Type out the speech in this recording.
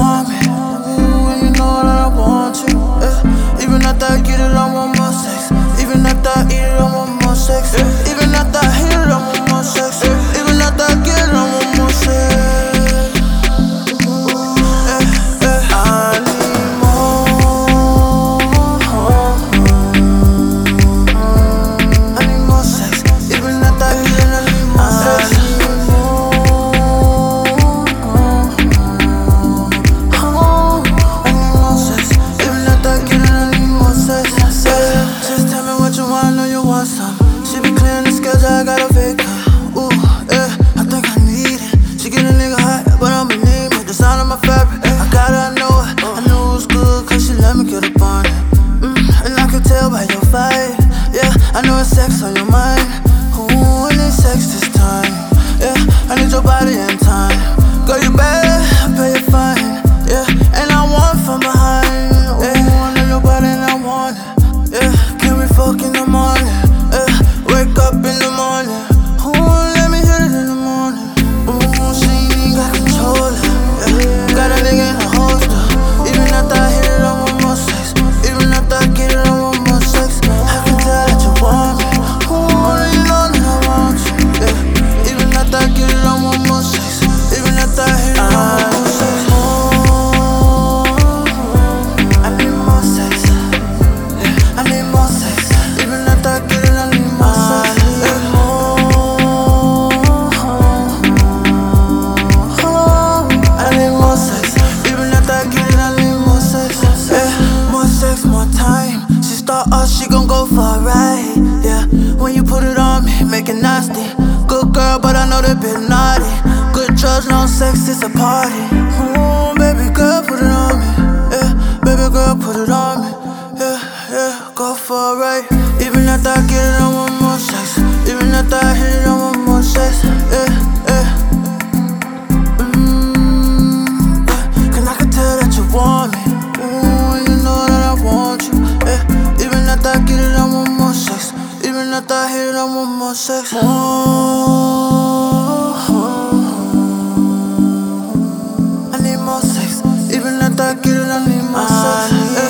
want me. Ooh, you know that I want you. Yeah. Even after I get it, on. naughty. Good drugs, no sex, it's a party. Ooh, baby girl, put it on me. Yeah, baby girl, put it on me. Yeah, yeah, go for it. Even after I get it, I want more sex. Even after I hit it, I want more sex. Yeah, yeah. Mm, I can tell that you want me. Ooh, you know that I want you. Yeah, even after I get it, I want more sex. Even after I hit it, I want more sex. on me, my